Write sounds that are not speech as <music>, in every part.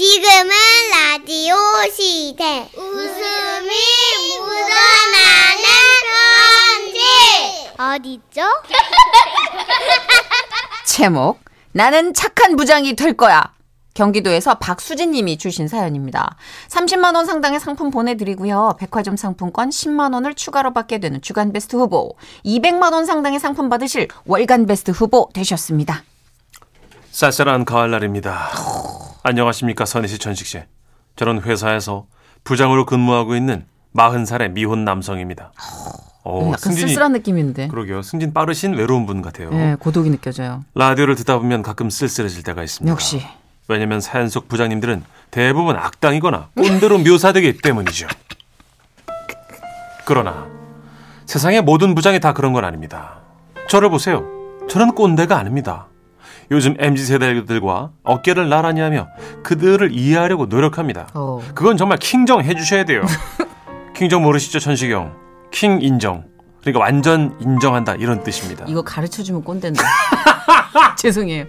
지금은 라디오 시대. 웃음이 묻어나는 편지. 어디죠? <laughs> 제목 나는 착한 부장이 될 거야. 경기도에서 박수진 님이 주신 사연입니다. 30만 원 상당의 상품 보내드리고요. 백화점 상품권 10만 원을 추가로 받게 되는 주간 베스트 후보, 200만 원 상당의 상품 받으실 월간 베스트 후보 되셨습니다. 쌀쌀한 가을날입니다. 안녕하십니까 선희 씨, 천식 씨. 저는 회사에서 부장으로 근무하고 있는 40살의 미혼 남성입니다. 어, 약간 쓸쓸한 느낌인데. 그러게요. 승진 빠르신 외로운 분 같아요. 네, 고독이 느껴져요. 라디오를 듣다 보면 가끔 쓸쓸해질 때가 있습니다. 역시. 왜냐면 사연 속 부장님들은 대부분 악당이거나 꼰대로 묘사되기 때문이죠. 그러나 세상의 모든 부장이 다 그런 건 아닙니다. 저를 보세요. 저는 꼰대가 아닙니다. 요즘 MZ 세대들과 어깨를 나란히 하며 그들을 이해하려고 노력합니다. 어. 그건 정말 킹정 해주셔야 돼요. <laughs> 킹정 모르시죠, 천식영? 킹 인정. 그러니까 완전 인정한다 이런 뜻입니다. 이거 가르쳐 주면 꼰대인데. <laughs> 죄송해요.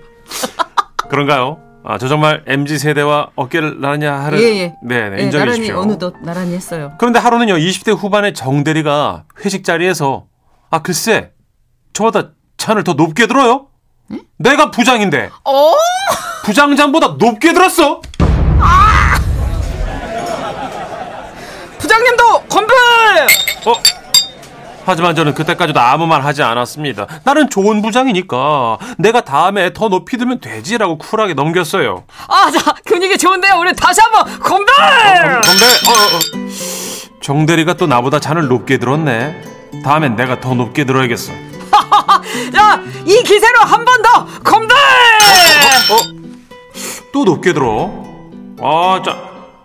그런가요? 아, 저 정말 MZ 세대와 어깨를 나란히 하는 예, 예. 네, 네, 네, 인정해 나란히 주십시오. 어느덧 나란히 했어요. 그런데 하루는요, 20대 후반의 정 대리가 회식 자리에서 아, 글쎄, 저보다 찬을 더 높게 들어요? 내가 부장인데. 어? 부장장보다 높게 들었어? 부장님도 건배! 어? 하지만 저는 그때까지도 아무 말 하지 않았습니다. 나는 좋은 부장이니까 내가 다음에 더 높이 들면 되지라고 쿨하게 넘겼어요. 아, 자, 분위기 좋은데요. 우리 다시 한번 건배! 정대, 어, 어, 어. 정 대리가 또 나보다 잔을 높게 들었네. 다음엔 내가 더 높게 들어야겠어. 자, 이 기세로 한 번 더 건배! 어? 또 높게 들어. 아, 자,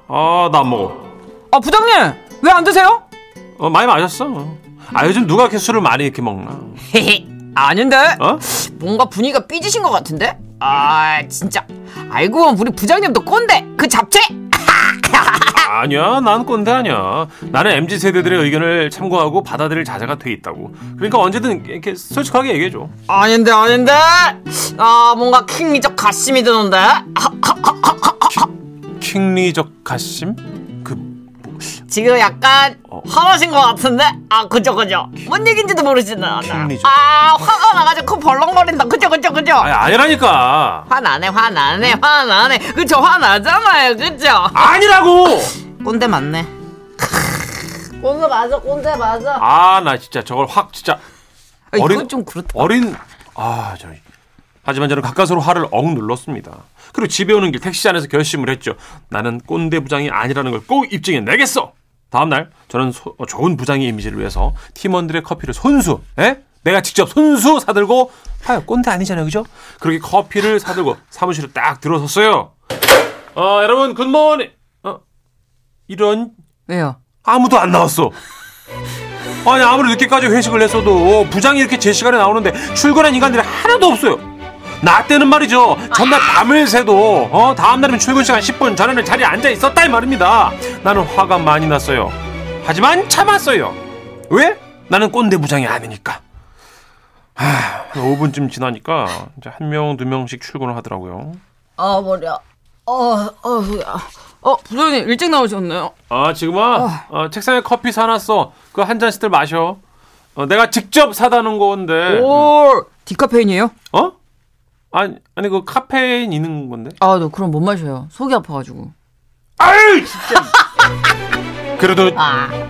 아, 나 안 먹어. 아, 부장님, 왜 안 드세요? 어, 많이 마셨어. 아, 요즘 누가 이렇게 술을 많이 이렇게 먹나? 헤헤, 아닌데? 어? 뭔가 분위기가 삐지신 것 같은데? 아, 진짜. 알고 보면 우리 부장님도 꼰대, 그 잡채? <laughs> 아니야, 난 꼰대 아니야. 나는 MZ 세대들의 의견을 참고하고 받아들일 자세가 돼 있다고. 그러니까 언제든 이렇게 솔직하게 얘기해 줘. 아닌데, 아닌데? 아, 뭔가 킹리적 가심이 드는데? 킹리적 가심? 그 지금 약간 어. 화나신 것 같은데? 아, 그죠, 그죠. 뭔 얘기인지도 모르시나? 킹리적. 아, 화가 나가지고 코 벌렁거린다. 그죠, 그죠, 그죠? 아니 아니라니까. 화나네, 화나네, 화나네. 그쵸, 화나잖아요. 그죠? 아니라고. 꼰대 맞네. 꼰대 맞아, 꼰대 맞아. 아, 나 진짜 저걸 확 진짜 아, 어린- 좀 그렇다. 어린 아, 저 하지만 저는 가까스로 화를 억 눌렀습니다. 그리고 집에 오는 길 택시 안에서 결심을 했죠. 나는 꼰대 부장이 아니라는 걸 꼭 입증해 내겠어. 다음 날 저는 소- 어, 좋은 부장의 이미지를 위해서 팀원들의 커피를 손수, 에? 내가 직접 손수 사들고 아, 꼰대 아니잖아요, 그죠? 그렇게 커피를 사들고 사무실에 딱 들어섰어요. 어, 여러분 굿모닝. 어, 이런 왜요? 아무도 안 나왔어. 아니 아무리 늦게까지 회식을 했어도 부장이 이렇게 제 시간에 나오는데 출근한 인간들이 하나도 없어요. 나 때는 말이죠. 전날 밤을 새도 어 다음 날이면 출근 시간 10분 전에는 자리에 앉아 있었다 이 말입니다. 나는 화가 많이 났어요. 하지만 참았어요. 왜? 나는 꼰대 부장이 아니니까. 하, 5분쯤 지나니까 이제 한 명, 두 명씩 출근을 하더라고요. 아, 머리야. 어, 어, 야. 어, 부장님 일찍 나오셨네요. 아 지금아 어, 책상에 커피 사놨어 그 한 잔씩들 마셔 어, 내가 직접 사다 놓은 건데 오, 디카페인이에요? 어? 아니 아니 그 카페인 있는 건데 아, 너 그럼 못 마셔요. 속이 아파가지고. 아유 진짜 <laughs> 그래도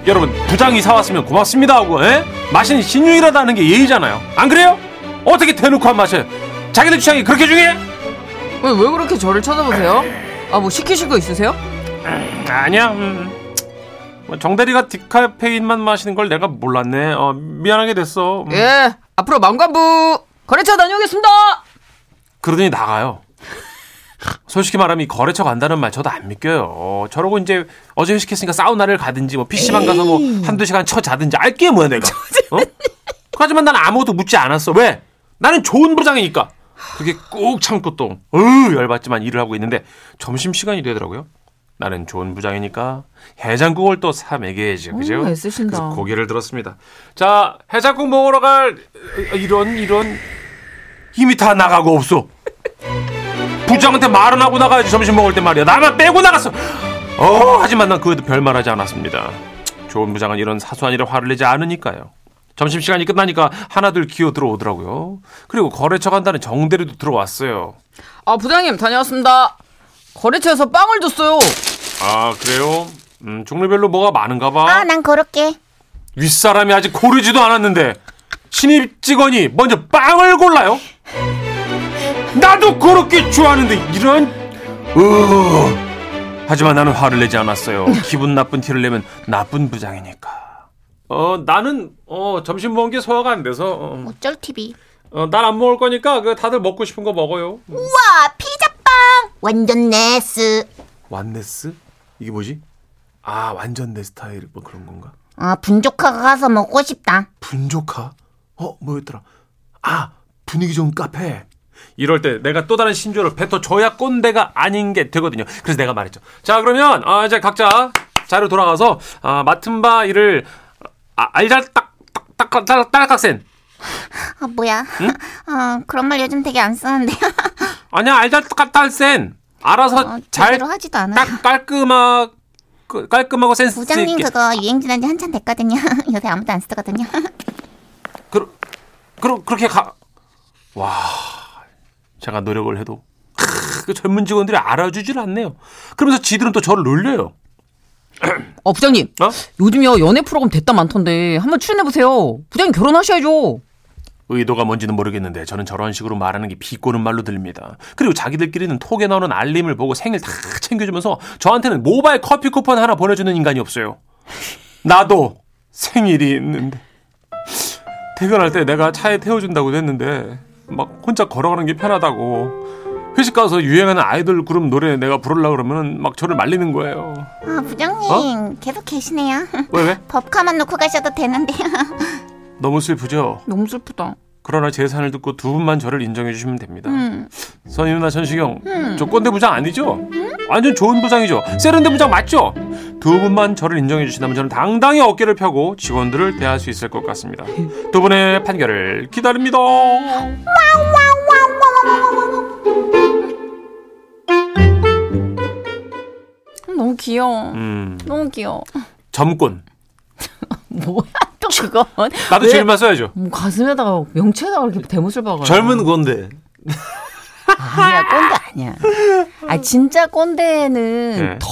여러분 부장이 사왔으면 고맙습니다 하고 에? 마시는 신용이라도 는게 예의잖아요 안 그래요? 어떻게 대놓고 안 마셔요 자기들 취향이 그렇게 중요해? 왜, 왜 그렇게 저를 쳐다보세요? 아, 뭐 시키실 거 있으세요? 아니야 음. 뭐 정대리가 디카페인만 마시는 걸 내가 몰랐네 어, 미안하게 됐어 음. 예, 앞으로 망관부 거래처 다녀오겠습니다. 그러더니 나가요. 솔직히 말하면 이 거래처 간다는 말 저도 안 믿겨요. 저러고 이제 어제 회식했으니까 사우나를 가든지 뭐 PC방 가서 뭐 한두 시간 쳐 자든지 알게 뭐야 내가. <laughs> 어? 하지만 난 아무것도 묻지 않았어. 왜? 나는 좋은 부장이니까. 그게 꾹 참고 또 어우 열받지만 일을 하고 있는데 점심시간이 되더라고요. 나는 좋은 부장이니까 해장국을 또 사 먹여야지. 그죠? 오, 애쓰신다. 그래서 고개를 들었습니다. 자, 해장국 먹으러 갈 이런 이런 힘이 다 나가고 없어. 부장한테 말은 하고 나가야지 점심 먹을 때 말이야. 나만 빼고 나갔어. 어, 하지만 난 그에도 별말하지 않았습니다. 좋은 부장은 이런 사소한 일에 화를 내지 않으니까요. 점심시간이 끝나니까 하나둘 기어 들어오더라고요. 그리고 거래처 간다는 정대리도 들어왔어요. 아 부장님 다녀왔습니다. 거래처에서 빵을 줬어요. 아, 그래요? 음, 종류별로 뭐가 많은가 봐. 아, 난 그렇게. 윗사람이 아직 고르지도 않았는데 신입 직원이 먼저 빵을 골라요? 나도 그렇게 좋아하는데 이런 으 하지만 나는 화를 내지 않았어요 기분 나쁜 티를 내면 나쁜 부장이니까 어 나는 어 점심 먹은 게 소화가 안 돼서 어, 어쩔 TV. 어, 난 안 먹을 거니까 그 다들 먹고 싶은 거 먹어요 우와, 피자빵! 완전 네스. 완네스 이게 뭐지 아 완전 내 스타일 뭐 그런 건가 아, 분조카가 가서 먹고 싶다. 분조카? 어, 뭐였더라? 아, 분위기 좋은 카페. 이럴 때 내가 또 다른 신조를 뱉어줘야 꼰대가 아닌 게 되거든요. 그래서 내가 말했죠. 자, 그러면, 아, 이제 각자 자리로 돌아가서, 아, 맡은 바 일을, 아, 알잘딱, 딱, 딱, 딱, 딸깍센. 아, 뭐야. 아, 그런 말 요즘 되게 안 쓰는데. 아니야, 알잘딱딸센. 알아서 어, 잘, 하지도 않아요. 딱, 깔끔하, 그, 깔끔하고 센스 부장님 있게. 그거 유행 지난 지 한참 됐거든요. <laughs> 요새 아무도 안 쓰거든요. <laughs> 그, 그, 그렇게 가. 와, 제가 노력을 해도 크, 그 젊은 직원들이 알아주질 않네요. 그러면서 지들은 또 저를 놀려요. 어 부장님 어? 요즘요 연애 프로그램 됐다 많던데 한번 출연해 보세요. 부장님 결혼하셔야죠. 의도가 뭔지는 모르겠는데 저는 저런 식으로 말하는 게 비꼬는 말로 들립니다. 그리고 자기들끼리는 톡에 나오는 알림을 보고 생일 다 챙겨주면서 저한테는 모바일 커피 쿠폰 하나 보내주는 인간이 없어요. 나도 생일이 있는데 퇴근할 때 내가 차에 태워준다고 했는데 막 혼자 걸어가는 게 편하다고 회식 가서 유행하는 아이돌 그룹 노래 내가 부르려 그러면 막 저를 말리는 거예요. 아, 부장님 계속 계시네요. 왜 왜? <laughs> 법카만 놓고 가셔도 되는데요. 너무 슬프죠? 너무 슬프다. 그러나 제 사연을 듣고 두 분만 저를 인정해 주시면 됩니다. 음. 선희 누나 천식영, 저 꼰대 부장 아니죠? 완전 좋은 부장이죠? 세련된 부장 맞죠? 두 분만 저를 인정해 주신다면 저는 당당히 어깨를 펴고 직원들을 대할 수 있을 것 같습니다. 두 분의 판결을 기다립니다. 너무 귀여워. 음, 너무 귀여워. 점권. <laughs> 뭐야 또 <laughs> 그건? 나도 왜? 지금만 써야죠. 뭐 가슴에다가 명체에다가 이렇게 대못을 박아. 젊은 건데. 아니야 꼰대 아니야. 아 진짜 꼰대는 네. 더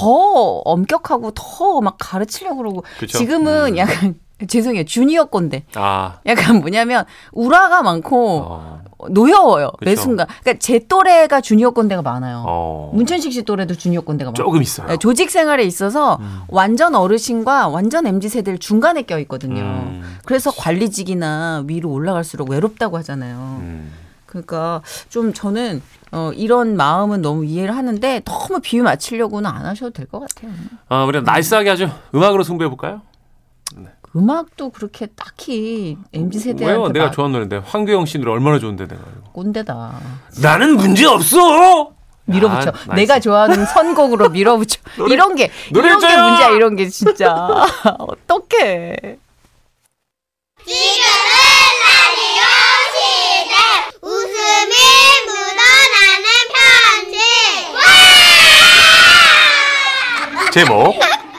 엄격하고 더 막 가르치려고 그러고 그쵸? 지금은 음. 약간 <laughs> 죄송해요 주니어 꼰대. 아, 약간 뭐냐면 우라가 많고 어, 노여워요 매 그쵸. 순간. 그러니까 제 또래가 주니어 꼰대가 많아요. 어. 문천식 씨 또래도 주니어 꼰대가 많아요. 조금 있어요. 네, 조직 생활에 있어서 완전 어르신과 완전 MZ 세대를 중간에 껴 있거든요. 음. 그래서 관리직이나 위로 올라갈수록 외롭다고 하잖아요. 음. 그러니까 좀 저는 어, 이런 마음은 너무 이해를 하는데 너무 비유 맞추려고는 안 하셔도 될 것 같아요. 아, 우리 나이스하게 아주 음악으로 승부해 볼까요? 음악도 그렇게 딱히 MZ 왜요? 세대한테 내가 막 좋아하는 노래인데 황교영 씨 노래 얼마나 좋은데 내가 이거. 꼰대다. 나는 문제 없어. 밀어붙여. 아, nice. 내가 좋아하는 선곡으로 밀어붙여. <laughs> 노래- 이런 게 노래 이런 게 줘요! 문제야. 이런 게 진짜 <laughs> 어떡해. 지금은 라디오 시대. 웃음이 묻어나는 편지. 제목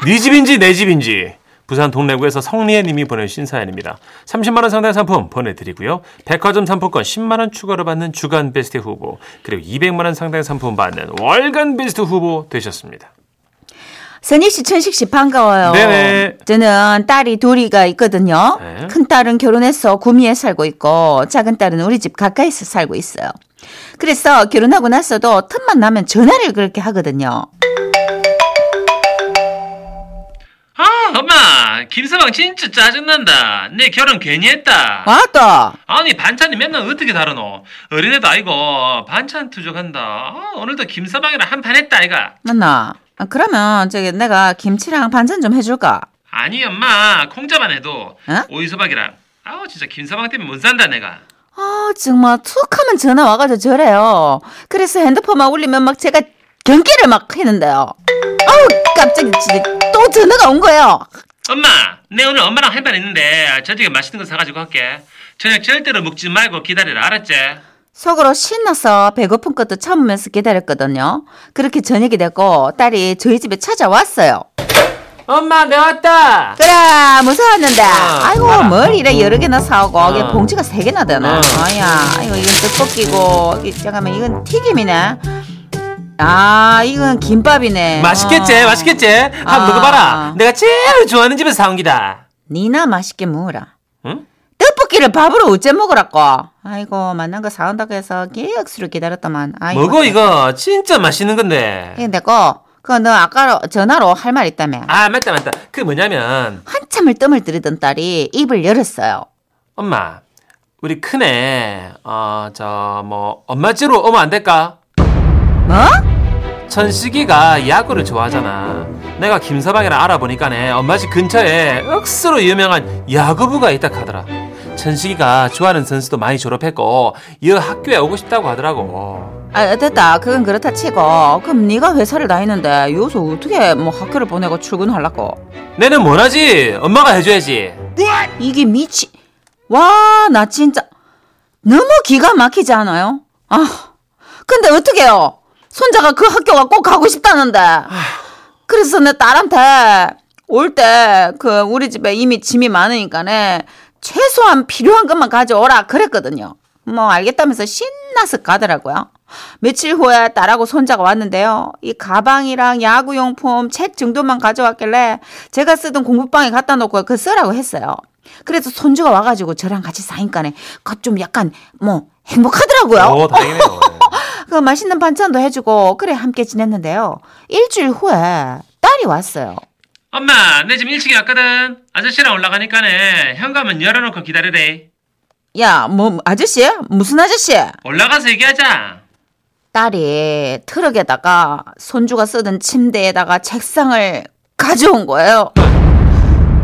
네 집인지 내 집인지 부산 동래구에서 성리애 님이 보내주신 사연입니다. 30만 원 상당의 상품 보내드리고요. 백화점 상품권 10만 원 추가로 받는 주간 베스트 후보 그리고 200만 원 상당의 상품 받는 월간 베스트 후보 되셨습니다. 선희 씨, 천식 씨 반가워요. 네네. 저는 딸이 둘이가 있거든요. 네. 큰 딸은 결혼해서 구미에 살고 있고 작은 딸은 우리 집 가까이서 살고 있어요. 그래서 결혼하고 나서도 틈만 나면 전화를 그렇게 하거든요. 엄마, 김서방 진짜 짜증난다. 내 결혼 괜히 했다. 맞다. 아니, 반찬이 맨날 어떻게 다르노? 어린애도 아니고, 반찬 투족한다. 아, 오늘도 김서방이랑 한판 했다, 아이가. 맞나? 아, 그러면 저기 내가 김치랑 반찬 좀 해줄까? 아니, 엄마, 콩자만 해도, 어? 오이소박이랑. 아우, 진짜 김서방 때문에 못 산다, 내가. 아 정말 툭 하면 전화 와가지고 저래요. 그래서 핸드폰만 울리면 막 제가 경기를 막 했는데요. 아우 깜짝이 진짜 또 전화가 온 거예요. 엄마, 내 오늘 엄마랑 할 말 있는데, 저녁에 맛있는 거 사가지고 갈게. 저녁 절대로 먹지 말고 기다리라, 알았지? 속으로 신나서 배고픈 것도 참으면서 기다렸거든요. 그렇게 저녁이 됐고 딸이 저희 집에 찾아왔어요. 엄마 내가 왔다. 그래 무서웠는데 아이고 알아. 뭘 이래 여러 개나 사오고 이게 어. 봉지가 세 개나 되나 어. 아야 이거 이건 떡볶이고 이, 잠깐만 이건 튀김이네 아 이건 김밥이네 맛있겠지, 어. 맛있겠지. 한번 아. 먹어봐라. 내가 제일 좋아하는 집에서 사온 기다. 니나 맛있게 먹어라 응? 떡볶이를 밥으로 어째 먹으라고 아이고 만난 거 사온다고 해서 계약수를 기다렸다만 아이고 먹어 이거 진짜 맛있는 건데. 이거 내거 그거 너 아까 전화로 할 말 있다며 아 맞다 맞다. 그 뭐냐면 한참을 뜸을 들이던 딸이 입을 열었어요 엄마 우리 큰애 어 저 뭐 엄마 집으로 오면 안 될까? 뭐? 천식이가 야구를 좋아하잖아. 내가 김서방이라 알아보니까네 엄마 집 근처에 억수로 유명한 야구부가 있다 하더라. 천식이가 좋아하는 선수도 많이 졸업했고 이 학교에 오고 싶다고 하더라고. 아 됐다 그건 그렇다 치고 그럼 네가 회사를 다니는데 여기서 어떻게 뭐 학교를 보내고 출근하려고 내는 뭐하지? 엄마가 해줘야지. 이게 미치 와 나 진짜 너무 기가 막히지 않아요? 아 근데 어떡해요 손자가 그 학교가 꼭 가고 싶다는데 그래서 내 딸한테 올 때 그 우리 집에 이미 짐이 많으니까네 최소한 필요한 것만 가져오라 그랬거든요 뭐 알겠다면서 신나서 가더라고요 며칠 후에 딸하고 손자가 왔는데요. 이 가방이랑 야구용품, 책 정도만 가져왔길래 제가 쓰던 공부방에 갖다 놓고 그 쓰라고 했어요. 그래서 손주가 와가지고 저랑 같이 사니까네. 그 좀 약간 뭐 행복하더라고요. 오 다행이네요. <laughs> 그 맛있는 반찬도 해주고 그래 함께 지냈는데요. 일주일 후에 딸이 왔어요. 엄마, 내 지금 1층에 왔거든. 아저씨랑 올라가니까네. 현관문 열어놓고 기다리래. 야, 뭐 아저씨? 무슨 아저씨? 올라가서 얘기하자. 딸이 트럭에다가 손주가 쓰던 침대에다가 책상을 가져온 거예요.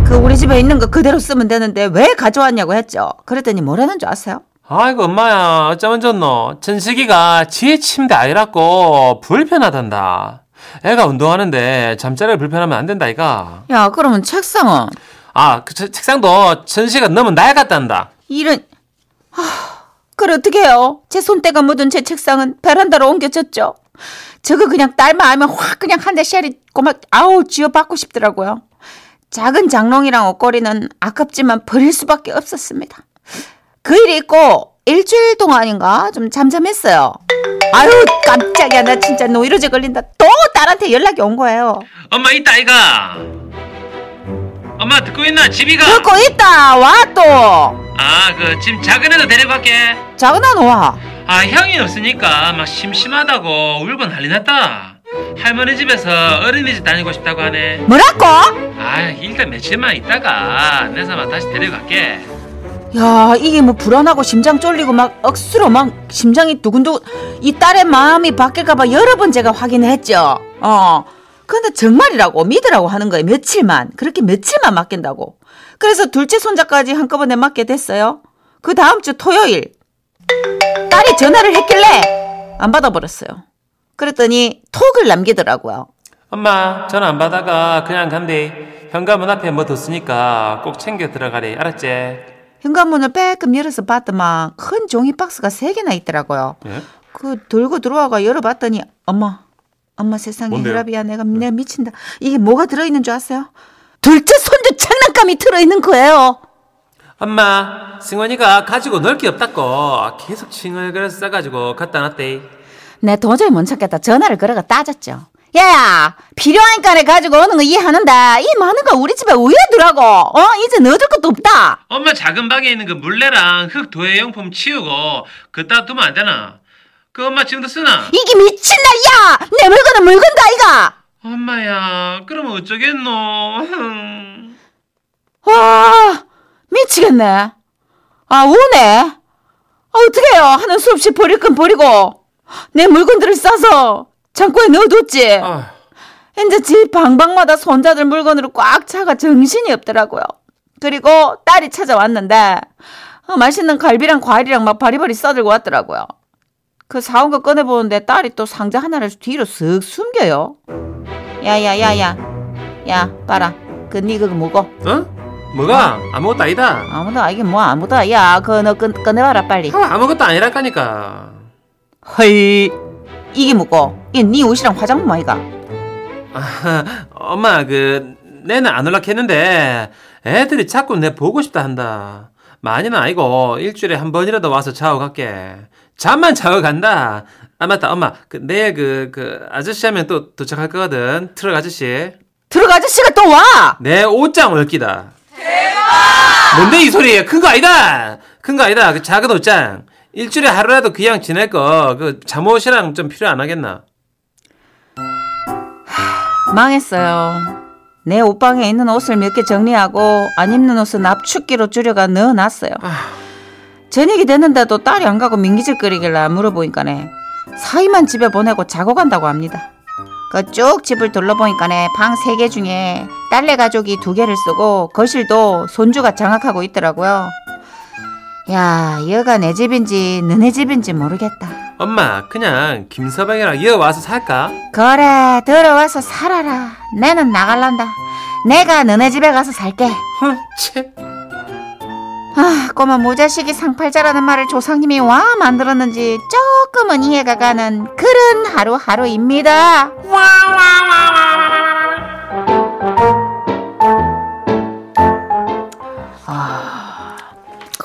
그 우리 집에 있는 거 그대로 쓰면 되는데 왜 가져왔냐고 했죠. 그랬더니 뭐라는 줄 아세요? 아이고 엄마야 어쩌면 좋노. 천식이가 지혜 침대 아이라고 불편하단다. 애가 운동하는데 잠자리가 불편하면 안 된다 이가. 야, 그러면 책상은 아, 그 책- 책상도 천식이가 너무 낡았단다. 이런 하, 그걸 어떻게 해요? 제 손때가 묻은 제 책상은 베란다로 옮겨졌죠. 저거 그냥 딸만 알면 확 그냥 한대 샤리 꼬막 아우 쥐어받고 싶더라고요. 작은 장롱이랑 옷걸이는 아깝지만 버릴 수밖에 없었습니다. 그 일이 있고 일주일 동안인가 좀 잠잠했어요. 아유 깜짝이야 나 진짜 노이로제 걸린다. 또 딸한테 연락이 온 거예요. 엄마 있다 아이가. 엄마 듣고 있나? 집이가. 듣고 있다 와 또. 아, 그 지금 작은 애도 데리고 갈게. 작은 한 와. 아, 형이 없으니까 막 심심하다고 울고 난리 났다. 할머니 집에서 어린이집 다니고 싶다고 하네. 뭐라고? 아, 일단 며칠만 있다가 내 삼아 다시 데려갈게. 야 이게 뭐 불안하고 심장 쫄리고 막 억수로 막 심장이 두근두근 이 딸의 마음이 바뀔까봐 여러 번 제가 확인했죠. 어. 근데 정말이라고 믿으라고 하는 거예요. 며칠만 그렇게 며칠만 맡긴다고. 그래서 둘째 손자까지 한꺼번에 맡게 됐어요. 그 다음 주 토요일 딸이 전화를 했길래 안 받아버렸어요. 그랬더니 톡을 남기더라고요. 엄마 전화 안 받아가 그냥 간대. 현관문 앞에 뭐 뒀으니까 꼭 챙겨 들어가래. 알았지? 현관문을 빼끔 열어서 봤더만 큰 종이 박스가 세 개나 있더라고요. 예? 그 들고 들어와가 열어봤더니 엄마 엄마 세상에? 혈압이야 내가 내가 미친다 이게 뭐가 들어있는 줄 아세요? 둘째 손주 장난감이 들어있는 거예요 엄마 승원이가 가지고 놀 게 없다고 계속 칭얼거려서 싸가지고 갖다 놨대. 내 도저히 못 찾겠다 전화를 걸어가 따졌죠 야야 필요하니까 내 가지고 오는 거 이해하는데 이 많은 거 우리 집에 왜 두라고? 어? 이제 넣어둘 것도 없다. 엄마 작은 방에 있는 그 물레랑 흙 도예용품 치우고 그따 두면 안 되나? 그 엄마 지금도 쓰나? 이게 미친나 야내 물건은 물건도 아이가 엄마야, 그러면 어쩌겠노? <laughs> 와 미치겠네. 아 우네. 아, 어떡해요? 하는 수 없이 버릴 건 버리고 내 물건들을 싸서 창고에 넣어뒀지? 아, 이제 집 방방마다 손자들 물건으로 꽉 차가 정신이 없더라고요. 그리고 딸이 찾아왔는데 어, 맛있는 갈비랑 과일이랑 막 바리바리 싸들고 왔더라고요. 그 사온 거 꺼내보는데 딸이 또 상자 하나를 뒤로 쓱 숨겨요. 야야야야. 야 봐라. 그 니 그거 뭐고 어? 뭐가 아무것도 아니다. 아무도 이게 뭐 아무도 야. 그거 너 꺼, 꺼내봐라 빨리. 아, 아무것도 아니랄까니까. 헐 이게 뭐고? 이게 네 옷이랑 화장품 아이가? 아, 엄마 그 내는 안 연락했는데 애들이 자꾸 내 보고 싶다 한다. 많이는 아니고 일주일에 한 번이라도 와서 자고 갈게. 잠만 자고 간다. 아 맞다 엄마. 그 내일 그 그 아저씨 하면 또 도착할 거거든. 트럭 아저씨. 들어가 아저씨가 또 와! 내 옷장 올기다. 대박 뭔데 이 소리? 큰 거 아니다. 큰 거 아니다. 그 작은 옷장 일주일에 하루라도 그냥 지낼 거 그 잠옷이랑 좀 필요 안 하겠나 망했어요. 내 옷방에 있는 옷을 몇 개 정리하고 안 입는 옷은 압축기로 줄여가 넣어놨어요. 저녁이 됐는데도 딸이 안 가고 민기질거리길래 물어보니까네 사이만 집에 보내고 자고 간다고 합니다. 그 쭉 집을 둘러보니까네 방 세 개 중에 딸네 가족이 두 개를 쓰고 거실도 손주가 장악하고 있더라고요. 야, 여가 내 집인지 너네 집인지 모르겠다. 엄마 그냥 김서방이랑 이어와서 살까? 그래 들어와서 살아라. 내는 나갈란다. 내가 너네 집에 가서 살게. huh, 치. 아 꼬마 모자식이 상팔자라는 말을 조상님이 와 만들었는지 조금은 이해가 가는 그런 하루하루입니다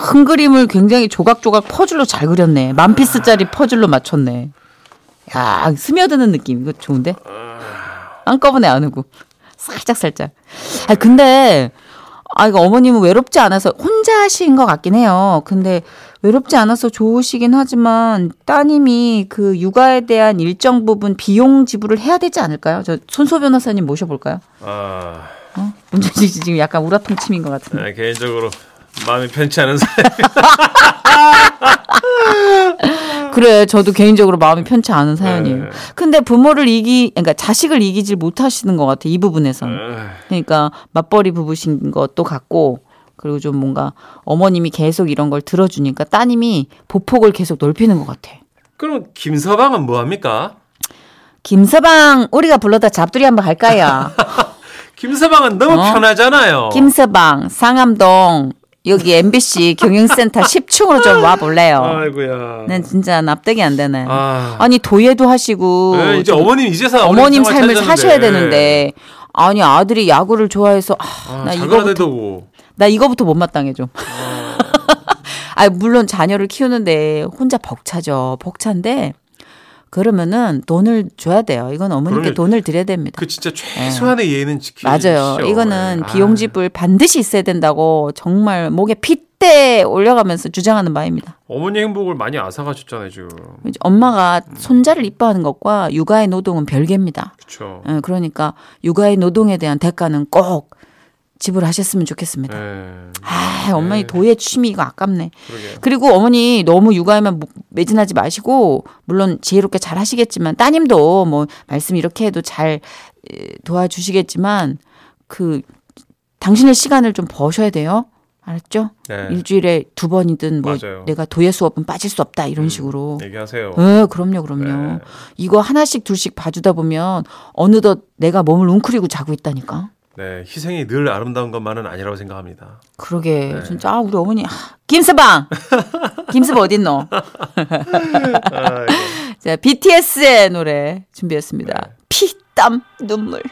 큰 그림을 굉장히 조각조각 퍼즐로 잘 그렸네. 만 피스짜리 퍼즐로 맞췄네. 야, 스며드는 느낌. 이거 좋은데? 한꺼번에 안 오고. 살짝, 살짝. 아, 근데, 아, 이거 어머님은 외롭지 않아서 혼자 하신 것 같긴 해요. 근데 외롭지 않아서 좋으시긴 하지만 따님이 그 육아에 대한 일정 부분 비용 지불을 해야 되지 않을까요? 저 손소 변호사님 모셔볼까요? 아 어? 문전식 씨 지금 약간 우라통침인 것 같은데. 네, 개인적으로 마음이 편치 않은 사람 <laughs> 그래, 저도 개인적으로 마음이 편치 않은 사연이에요. 네. 근데 부모를 이기, 그러니까 자식을 이기질 못하시는 것 같아, 이 부분에서는. 그러니까 맞벌이 부부신 것도 같고, 그리고 좀 뭔가 어머님이 계속 이런 걸 들어주니까 따님이 보폭을 계속 넓히는 것 같아. 그럼 김서방은 뭐합니까 김서방, 우리가 불러다 잡두리 한번 갈까요? <laughs> 김서방은 너무 어? 편하잖아요 김서방, 상암동, 여기 MBC 경영센터 <laughs> 10층으로 좀 와볼래요. 아이고야 난 진짜 납득이 안 되네. 아. 아니, 도예도 하시고. 네, 이제 좀 어머님 이제서 어머님 생활 삶을 찾았는데. 사셔야 되는데 아니 아들이 야구를 좋아해서 아, 아, 나 이거부터 아들도 나 이거부터 못마땅해 좀. <laughs> 아 물론 자녀를 키우는데 혼자 벅차죠. 벅찬데 그러면은 돈을 줘야 돼요. 이건 그러면 돈을 드려야 됩니다. 그 진짜 최소한의 예의는 지키시죠 네. 맞아요. 이거는 아. 비용 지불 반드시 있어야 된다고 정말 목에 핏대 올려가면서 주장하는 바입니다. 어머니 행복을 많이 앗아가셨잖아요 지금 엄마가 손자를 이뻐하는 것과 육아의 노동은 별개입니다. 그쵸 예, 그러니까 육아의 노동에 대한 대가는 꼭 지불하셨으면 좋겠습니다. 네. 아, 어머니 네. 도예 취미 이거 아깝네. 그러게요 그리고 어머니 너무 육아에만 모- 매진하지 마시고 물론 지혜롭게 잘 하시겠지만 따님도 뭐 말씀 이렇게 해도 잘 에, 도와주시겠지만 그 당신의 시간을 좀 버셔야 돼요. 알았죠? 네. 일주일에 두 번이든 뭐 맞아요. 내가 도예 수업은 빠질 수 없다 이런 음, 식으로. 얘기하세요 예, 그럼요, 그럼요. 네. 이거 하나씩 둘씩 봐주다 보면 어느덧 내가 몸을 웅크리고 자고 있다니까. 네 희생이 늘 아름다운 것만은 아니라고 생각합니다 그러게 네. 진짜 아, 우리 어머니 아, 김서방 김서방 어딨노? <laughs> 자 BTS의 노래 준비했습니다. 네. 피, 땀, 눈물.